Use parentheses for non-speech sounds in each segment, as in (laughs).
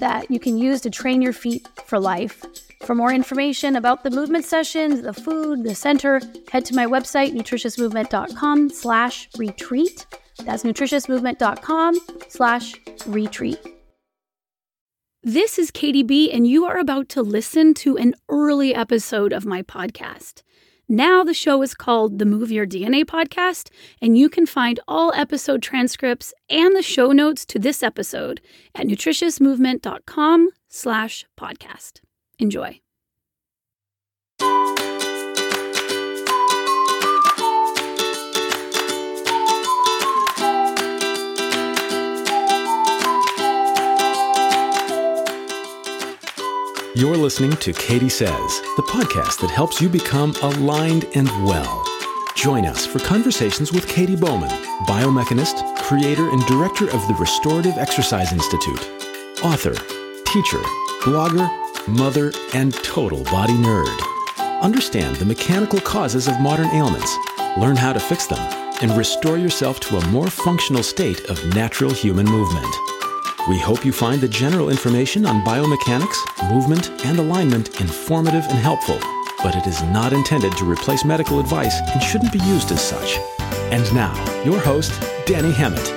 that you can use to train your feet for life. For more information about the movement sessions, the food, the center, head to my website, nutritiousmovement.com slash retreat. That's nutritiousmovement.com slash retreat. This is Katy B, and you are about to listen to an early episode of my podcast. Now the show is called the Move Your DNA podcast, and you can find all episode transcripts and the show notes to this episode at nutritiousmovement.com slash podcast. Enjoy. You're listening to Katy Says, the podcast that helps you become aligned and well. Join us for conversations with Katy Bowman, biomechanist, creator, and director of the Restorative Exercise Institute, author, teacher, blogger, mother, and total body nerd. Understand the mechanical causes of modern ailments, learn how to fix them, and restore yourself to a more functional state of natural human movement. We hope you find the general information on biomechanics, movement, and alignment informative and helpful, but it is not intended to replace medical advice and shouldn't be used as such. And now, your host, Danny Hemmett.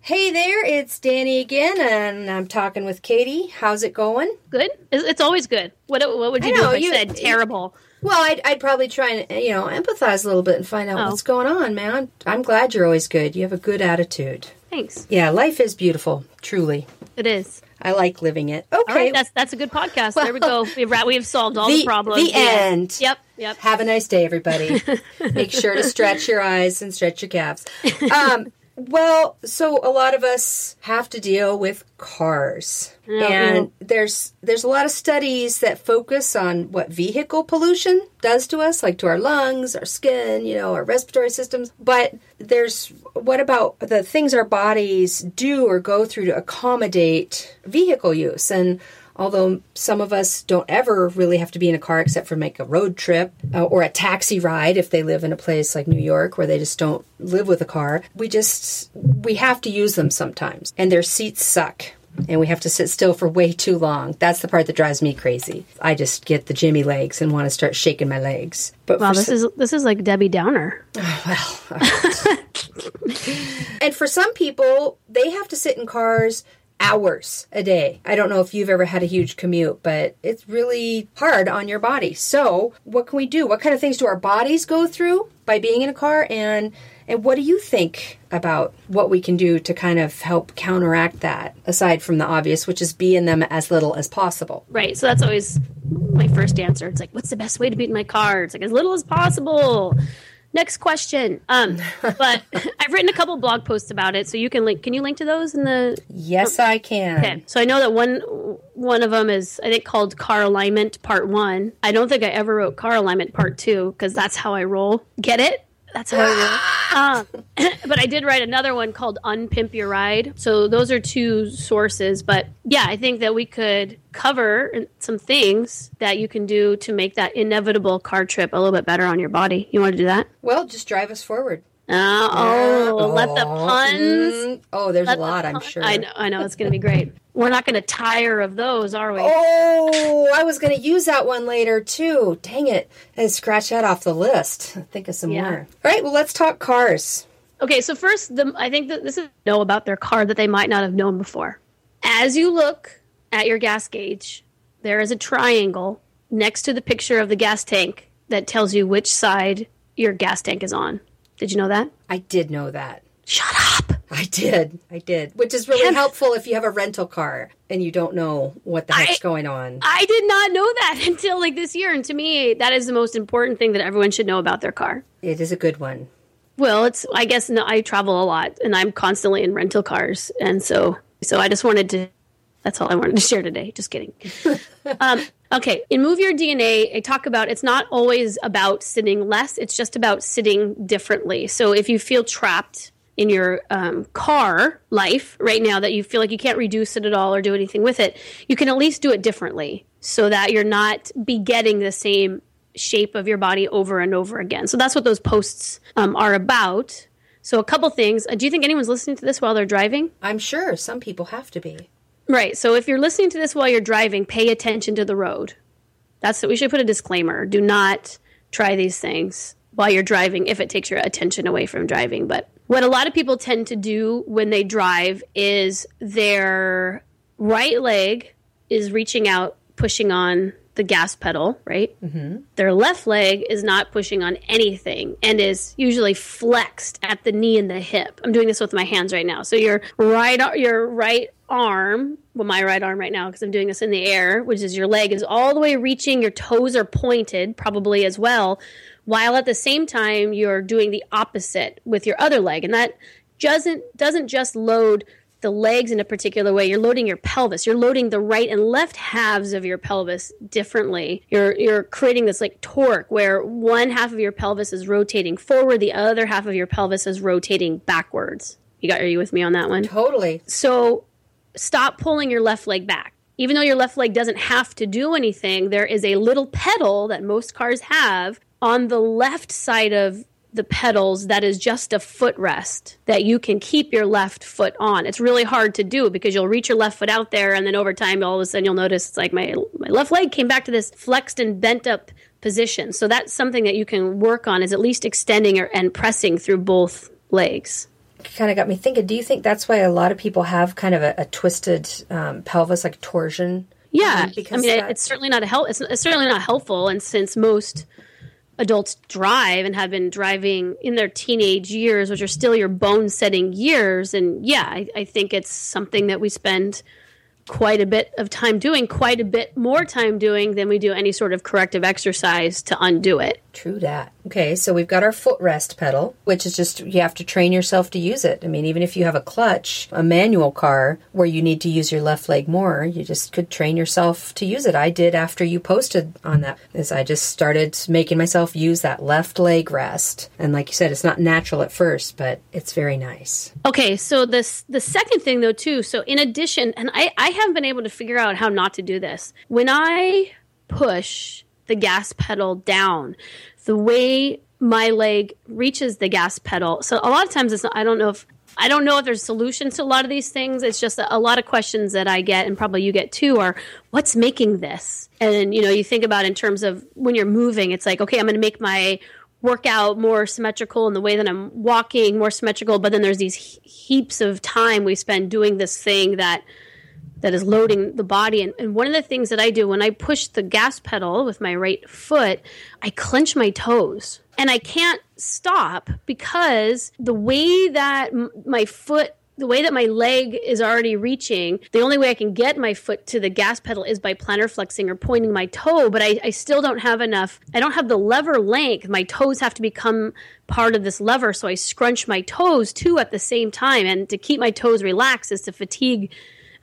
Hey there, it's Danny again, and I'm talking with Katy. How's it going? Good? It's it's always good. What, what would you I do know, if I you- said terrible? Well, I'd, I'd probably try and you know empathize a little bit and find out Oh. what's going on, man. I'm glad you're always good. You have a good attitude. Thanks. Yeah, life is beautiful, truly. It is. I like living it. Okay, right, that's that's a good podcast. there we go. (laughs) We've ra- we've solved all the, The- problems. the end. Yep. Yep. have a nice day, everybody. (laughs) Make sure to stretch your eyes and stretch your calves. Um, well, so a lot of us have to deal with cars. And there's there's a lot of studies that focus on what vehicle pollution does to us, like to our lungs, our skin, you know, our respiratory systems. But there's what about the things our bodies do or go through to accommodate vehicle use? And although some of us don't ever really have to be in a car except for make a road trip uh, or a taxi ride if they live in a place like New York where they just don't live with a car we just we have to use them sometimes and their seats suck and we have to sit still for way too long that's the part that drives me crazy i just get the jimmy legs and want to start shaking my legs but Wow, this is this is like Debbie Downer. (sighs) well, all right. (laughs) and for some people, they have to sit in cars hours a day. I don't know if you've ever had a huge commute, but it's really hard on your body. So, what can we do? What kind of things do our bodies go through by being in a car and and what do you think about what we can do to kind of help counteract that aside from the obvious, which is be in them as little as possible? Right. So that's always my first answer. It's like, what's the best way to beat my car? It's like as little as possible. Next question. Um, (laughs) but I've written a couple blog posts about it, so you can link. Can you link to those in the? Yes, I can. Okay. So I know that one one of them is I think called car alignment part one. I don't think I ever wrote car alignment part two because that's how I roll. Get it? That's how I roll. um, (laughs) but I did write another one called Unpimp Your Ride. So those are two sources. But yeah, I think that we could cover some things that you can do to make that inevitable car trip a little bit better on your body. You want to do that? Well, just drive us forward. Uh, oh, oh, let the puns. Mm, oh, there's a lot, I'm sure. I know, I know. It's going to be great. We're not going to tire of those, are we? Oh, I was going to use that one later too. Dang it. And scratch that off the list. Think of some yeah. more. All right, well, let's talk cars. Okay, so first, the, I think that this is know about their car that they might not have known before. As you look at your gas gauge, there is a triangle next to the picture of the gas tank that tells you which side your gas tank is on. Did you know that? I did know that. Shut up. I did. I did. Which is really helpful if you have a rental car and you don't know what the heck's I, going on. I did not know that (laughs) until like this year. And to me, that is the most important thing that everyone should know about their car. It is a good one. Well, it's I guess no, I travel a lot and I'm constantly in rental cars. And so so I just wanted to that's all I wanted to share today. Just kidding. (laughs) um, okay, in Move Your DNA, I talk about it's not always about sitting less, it's just about sitting differently. So if you feel trapped in your um, car life right now that you feel like you can't reduce it at all or do anything with it, you can at least do it differently so that you're not begetting the same shape of your body over and over again. So that's what those posts um, are about. So, a couple things. Uh, do you think anyone's listening to this while they're driving? I'm sure some people have to be. Right. So if you're listening to this while you're driving, pay attention to the road. That's what we should put a disclaimer. Do not try these things while you're driving if it takes your attention away from driving. But what a lot of people tend to do when they drive is their right leg is reaching out, pushing on the gas pedal, right? Mm-hmm. Their left leg is not pushing on anything and is usually flexed at the knee and the hip. I'm doing this with my hands right now. So your right your right arm, well my right arm right now because I'm doing this in the air, which is your leg is all the way reaching, your toes are pointed probably as well, while at the same time you're doing the opposite with your other leg. And that doesn't doesn't just load the legs in a particular way. You're loading your pelvis. You're loading the right and left halves of your pelvis differently. You're you're creating this like torque where one half of your pelvis is rotating forward, the other half of your pelvis is rotating backwards. You got are you with me on that one? Totally. So stop pulling your left leg back. Even though your left leg doesn't have to do anything, there is a little pedal that most cars have on the left side of the pedals that is just a footrest that you can keep your left foot on. It's really hard to do because you'll reach your left foot out there and then over time all of a sudden you'll notice it's like my my left leg came back to this flexed and bent up position. So that's something that you can work on is at least extending or, and pressing through both legs. Kind of got me thinking. Do you think that's why a lot of people have kind of a, a twisted um, pelvis, like torsion? Yeah, because I mean, that... it's certainly not a help. It's, it's certainly not helpful, and since most adults drive and have been driving in their teenage years, which are still your bone setting years. And yeah, I, I, think it's something that we spend quite a bit of time doing, quite a bit more time doing than we do any sort of corrective exercise to undo it. True that. Okay, so we've got our footrest pedal, which is just you have to train yourself to use it. I mean, even if you have a clutch, a manual car where you need to use your left leg more, you just could train yourself to use it. I did after you posted on that. Is I just started making myself use that left leg rest. And like you said, it's not natural at first, but it's very nice. Okay, so this the second thing though too, so in addition, and I, I haven't been able to figure out how not to do this. When I push the gas pedal down. The way my leg reaches the gas pedal. So a lot of times it's not, I don't know if I don't know if there's solutions to a lot of these things. It's just a, lot of questions that I get, and probably you get too, are what's making this? And you know, you think about in terms of when you're moving, it's like, okay, I'm going to make my workout more symmetrical in the way that I'm walking, more symmetrical. But then there's these he- heaps of time we spend doing this thing that that is loading the body. And, and, one of the things that I do when I push the gas pedal with my right foot, I clench my toes. And I can't stop because the way that m- my foot the way that my leg is already reaching, the only way I can get my foot to the gas pedal is by plantar flexing or pointing my toe, but I, I, still don't have enough. I don't have the lever length. My toes have to become part of this lever, so I scrunch my toes too at the same time. And to keep my toes relaxed is to fatigue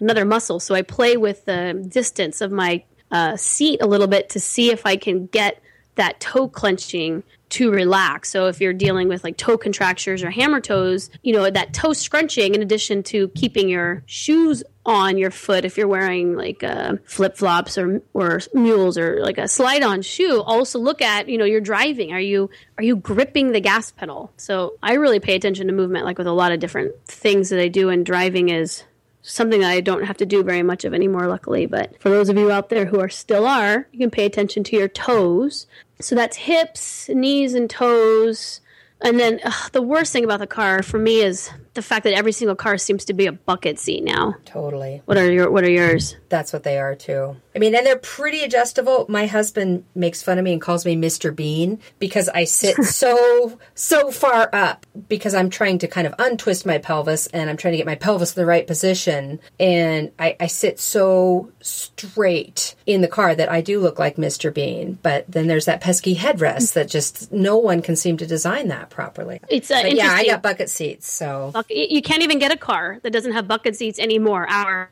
another muscle. So I play with the distance of my uh, seat a little bit to see if I can get that toe clenching to relax. So if you're dealing with like toe contractures or hammer toes, you know, that toe scrunching in addition to keeping your shoes on your foot if you're wearing like uh, flip flops or or mules or like a slide on shoe. Also look at you know you're driving. Are you are you gripping the gas pedal? So I really pay attention to movement, like with a lot of different things that I do. And driving is something I don't have to do very much of anymore, luckily. But for those of you out there who are still are, you can pay attention to your toes. So that's hips, knees, and toes. And then ugh, the worst thing about the car for me is the fact that every single car seems to be a bucket seat now. Totally. What are your What are yours? That's what they are too. I mean, and they're pretty adjustable. My husband makes fun of me and calls me Mr. Bean because I sit (laughs) so so far up because I'm trying to kind of untwist my pelvis and I'm trying to get my pelvis in the right position, and I, I sit so straight in the car that I do look like Mr. Bean. But then there's that pesky headrest that just no one can seem to design that properly. It's uh, yeah, I got bucket seats, so bucket- you can't even get a car that doesn't have bucket seats anymore. Our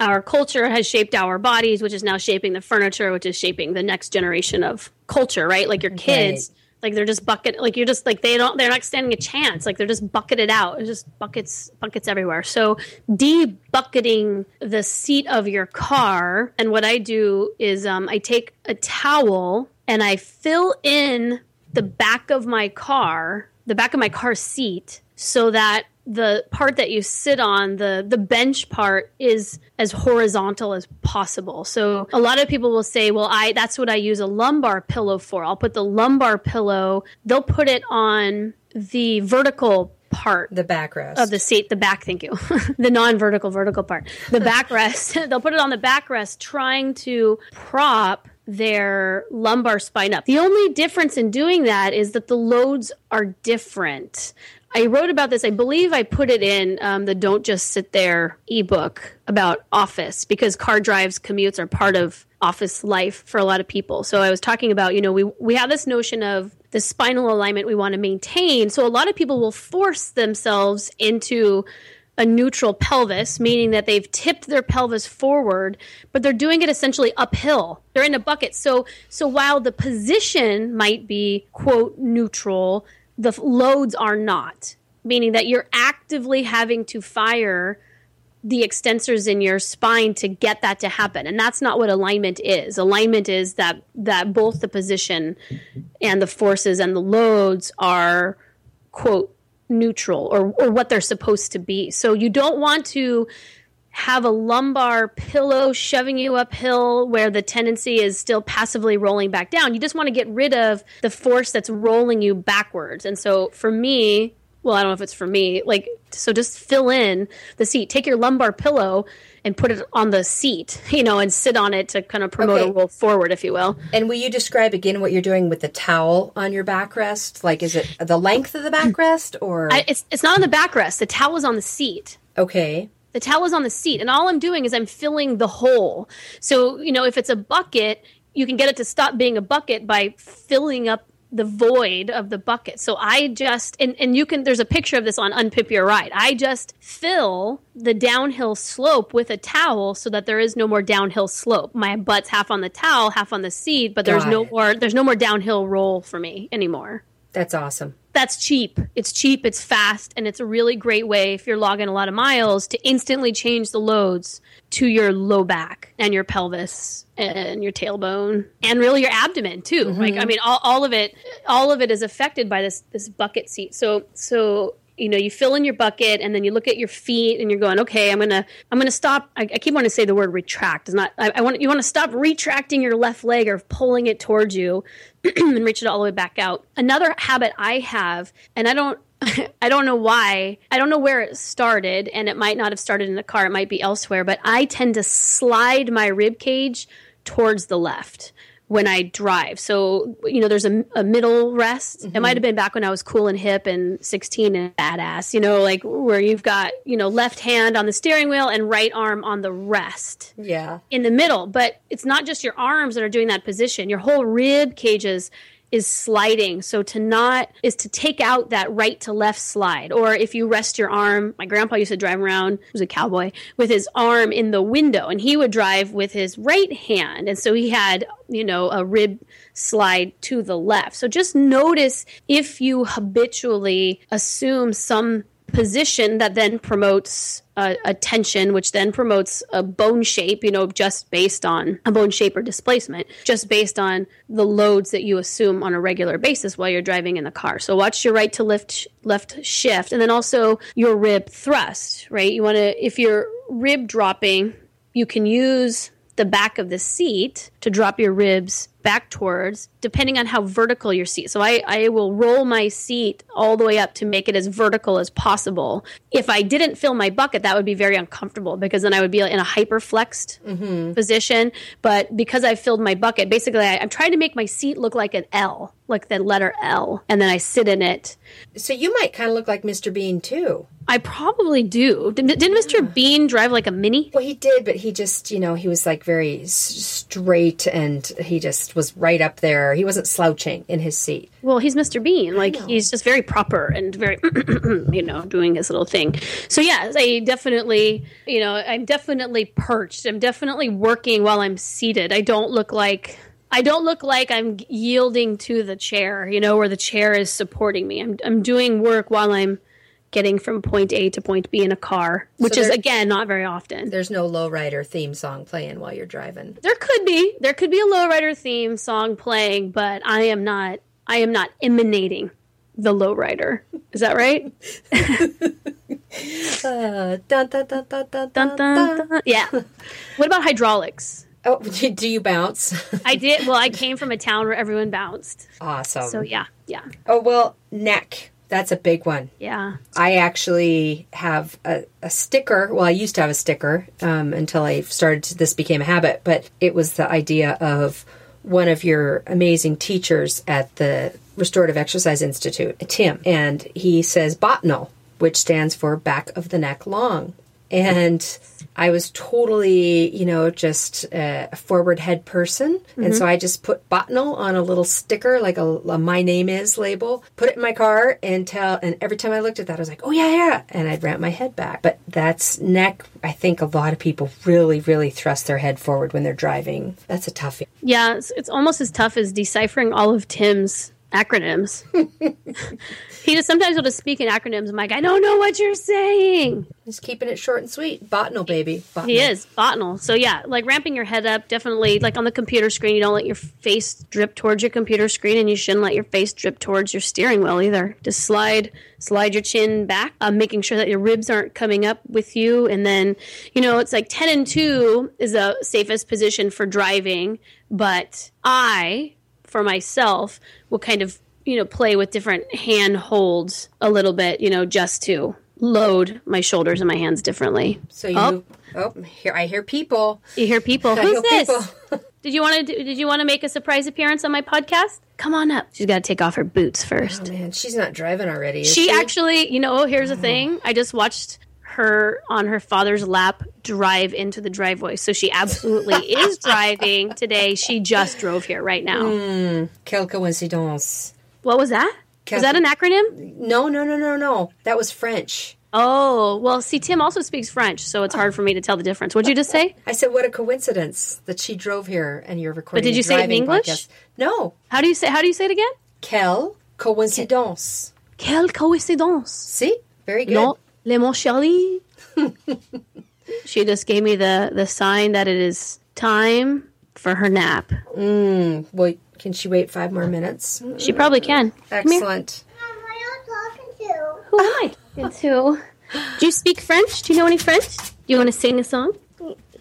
our culture has shaped our bodies, which is now shaping the furniture, which is shaping the next generation of culture, right? Like your kids, like they're just bucket, like you're just like they don't, they're not standing a chance. Like they're just bucketed out. It's just buckets, buckets everywhere. So de-bucketing the seat of your car, and what I do is um, I take a towel and I fill in the back of my car, the back of my car seat, so that the part that you sit on, the the bench part, is as horizontal as possible. So a lot of people will say, "Well, I that's what I use a lumbar pillow for. I'll put the lumbar pillow. They'll put it on the vertical part the backrest of the seat, the back, thank you. (laughs) the non vertical, vertical part. The backrest. (laughs) They'll put it on the backrest, trying to prop their lumbar spine up. The only difference in doing that is that the loads are different. I wrote about this. I believe I put it in um, the "Don't Just Sit There" ebook about office because car drives, commutes are part of office life for a lot of people. So I was talking about, you know, we we have this notion of the spinal alignment we want to maintain. So a lot of people will force themselves into a neutral pelvis, meaning that they've tipped their pelvis forward, but they're doing it essentially uphill. They're in a bucket. So so while the position might be quote neutral, the loads are not, meaning that you're actively having to fire the extensors in your spine to get that to happen and that's not what alignment is alignment is that that both the position and the forces and the loads are quote neutral or or what they're supposed to be so you don't want to have a lumbar pillow shoving you uphill where the tendency is still passively rolling back down. You just want to get rid of the force that's rolling you backwards. And so for me, well, I don't know if it's for me, like, so just fill in the seat. Take your lumbar pillow and put it on the seat, (laughs) you know, and sit on it to kind of promote Okay. a roll forward, if you will. And will you describe again what you're doing with the towel on your backrest? Like, is it the length of the backrest or? I, it's, it's not on the backrest, the towel is on the seat. okay. The towel is on the seat, and all I'm doing is I'm filling the hole. So, you know, if it's a bucket, you can get it to stop being a bucket by filling up the void of the bucket. So I just and, and you can there's a picture of this on Unpimp Your Ride. I just fill the downhill slope with a towel so that there is no more downhill slope. My butt's half on the towel, half on the seat, but there's Got no it. more there's no more downhill roll for me anymore That's awesome. that's cheap. It's cheap, it's fast, and it's a really great way if you're logging a lot of miles to instantly change the loads to your low back and your pelvis and your tailbone and really your abdomen too. Like mm-hmm. I mean all, all of it all of it is affected by this this bucket seat. So so you know you fill in your bucket and then you look at your feet and you're going okay i'm gonna i'm gonna stop i, I keep wanting to say the word retract it's not i, I want you want to stop retracting your left leg or pulling it towards you (clears throat) and reach it all the way back out another habit i have and i don't (laughs) I don't know why. I don't know where it started, and it might not have started in the car. It might be elsewhere. But I tend to slide my rib cage towards the left when I drive. So, you know, there's a, a middle rest. It mm-hmm. might have been back when I was cool and hip and 16 and badass, you know, like where you've got, you know, left hand on the steering wheel and right arm on the rest Yeah. in the middle. But it's not just your arms that are doing that position. Your whole rib cages is sliding. So to not is to take out that right to left slide. Or if you rest your arm, my grandpa used to drive around, he was a cowboy, with his arm in the window and he would drive with his right hand. And so he had, you know, a rib slide to the left. So just notice if you habitually assume some position that then promotes uh, a tension, which then promotes a bone shape, you know, just based on a bone shape or displacement, just based on the loads that you assume on a regular basis while you're driving in the car. So watch your right to lift left shift and then also your rib thrust, right? You want to if you're rib dropping, you can use the back of the seat to drop your ribs back towards, depending on how vertical your seat. So I, I will roll my seat all the way up to make it as vertical as possible. If I didn't fill my bucket, that would be very uncomfortable because then I would be in a hyperflexed mm-hmm. position. But because I filled my bucket, basically I, I'm trying to make my seat look like an L, like the letter L, and then I sit in it. So you might kind of look like Mr. Bean too. I probably do. Did, did Mr. Bean drive like a mini? Well, he did, but he just, you know, he was like very s- straight and he just was right up there. He wasn't slouching in his seat. Well, he's Mr. Bean. Like he's just very proper and very, (clears throat) you know, doing his little thing. So yes, I definitely, you know, I'm definitely perched. I'm definitely working while I'm seated. I don't look like I don't look like I'm yielding to the chair, you know, where the chair is supporting me. I'm I'm doing work while I'm getting from point A to point B in a car, which So is again not very often. There's no lowrider theme song playing while you're driving. There could be there could be a lowrider theme song playing, but I am not I am not emanating the lowrider. Is that right? (laughs) Uh, dun, dun, Dun, dun, dun, dun. dun. Yeah. What about hydraulics? Oh, (laughs) do you bounce? I did. Well, I (laughs) came from a town where everyone bounced. awesome. So yeah, yeah, oh, well, neck. That's a big one. yeah. I actually have a, a sticker. Well, I used to have a sticker um, until I started. To, this became a habit, but it was the idea of one of your amazing teachers at the Restorative Exercise Institute, Tim, and he says botnal, which stands for back of the neck long. And I was totally, you know, just a forward head person. And so mm-hmm. I just put botnal on a little sticker, like a, a my name is label, put it in my car and tell, and every time I looked at that, I was like, oh yeah, yeah. And I'd ramp my head back. But that's neck. I think a lot of people really, really thrust their head forward when they're driving. That's a toughie. Yeah, it's, it's almost as tough as deciphering all of Tim's acronyms. (laughs) he just sometimes will just speak in acronyms. I'm like, I don't know what you're saying. Just keeping it short and sweet. Botnal, baby. He is botnal. So yeah, like ramping your head up, definitely. Like on the computer screen, you don't let your face drip towards your computer screen, and you shouldn't let your face drip towards your steering wheel either. Just slide, slide your chin back, um, making sure that your ribs aren't coming up with you, and then you know it's like ten and two is the safest position for driving, but I, for myself, will kind of you know play with different hand holds a little bit, you know, just to load my shoulders and my hands differently. So you Oh. Oh, here I hear people. You hear people. (laughs) I Who's hear this? people. (laughs) Did you want to? Do, did you want to make a surprise appearance on my podcast? Come on up. She's got to take off her boots oh, first. Man, she's not driving already. Is she she, actually, you know, here's the thing. I just watched her on her father's lap drive into the driveway. So she absolutely (laughs) is driving today. She just drove here right now. Hmm. Quelle coincidence. What was that? Was that an acronym? No, no, no, no, no. That was French. Oh, well, see, Tim also speaks French, so it's hard for me to tell the difference. What'd you just say? I said, what a coincidence that she drove here and you're recording. But did you say it in English? podcast. No. How do you say? How do you say it again? Quelle coincidence. Quelle coïncidence. See? Very good. Non, le mon chéri. she just gave me the the sign that it is time for her nap. Mm, well, can she wait five more minutes? She probably can. Come here. Excellent. Who am I talking to? Do you speak French? Do you know any French? Do you want to sing a song?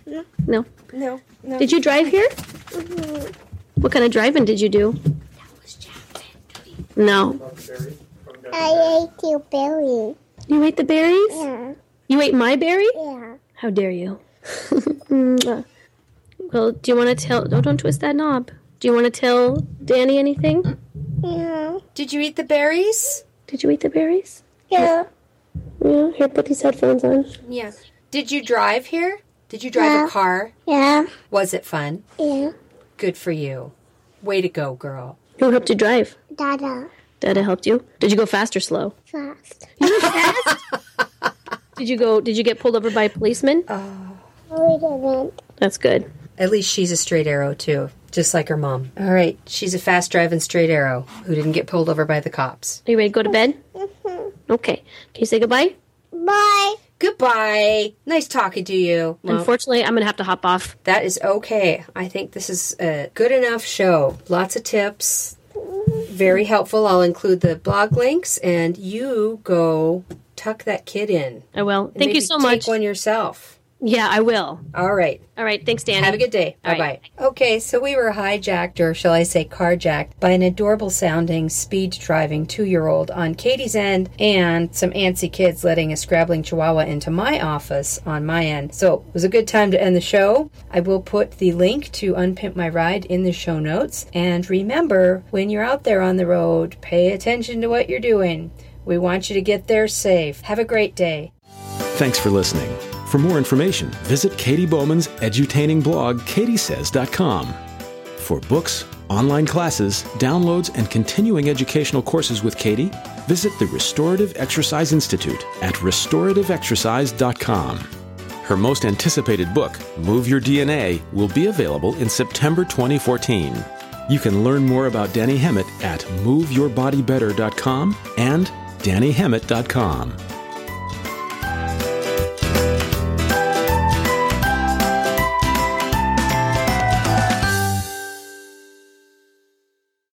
No. No, no. Did you drive here? Mm-hmm. What kind of driving did you do? No. I ate your berry. You ate the berries? Yeah. You ate my berry? Yeah. How dare you? (laughs) Mm. Well, do you want to tell? Oh, don't twist that knob. Do you want to tell Danny anything? Yeah. Did you eat the berries? Did you eat the berries? Yeah. Yeah. Here, put these headphones on. Yeah. Did you drive here? Did you drive Yeah. a car? Yeah. Was it fun? Yeah. Good for you. Way to go, girl. Who helped you drive? Dada. Dada helped you. Did you go fast or slow? Fast. You fast? (laughs) did you go? Did you get pulled over by a policeman? Oh. We didn't. That's good. At least she's a straight arrow too, just like her mom. All right, she's a fast driving straight arrow who didn't get pulled over by the cops. Are you ready to go to bed? Mm-hmm. Okay. Can you say goodbye? Bye. Goodbye. Nice talking to you. Well, Unfortunately, I'm gonna have to hop off. that is okay. I think this is a good enough show. Lots of tips. Very helpful. I'll include the blog links, and you go tuck that kid in. I will. Thank you so take much. one yourself. Yeah, I will. All right. All right. Thanks, Danny. Have a good day. All Bye right. bye. Okay, so we were hijacked, or shall I say carjacked, by an adorable sounding, speed driving two year old on Katy's end and some antsy kids letting a scrabbling chihuahua into my office on my end. So it was a good time to end the show. I will put the link to Unpimp My Ride in the show notes. And remember, when you're out there on the road, pay attention to what you're doing. We want you to get there safe. Have a great day. Thanks for listening. For more information, visit Katy Bowman's edutaining blog, katysays.com. For books, online classes, downloads, and continuing educational courses with Katie, visit the Restorative Exercise Institute at restorativeexercise.com. Her most anticipated book, Move Your DNA, will be available in September 2014. You can learn more about Danny Hemmett at moveyourbodybetter.com and dannyhemmett.com.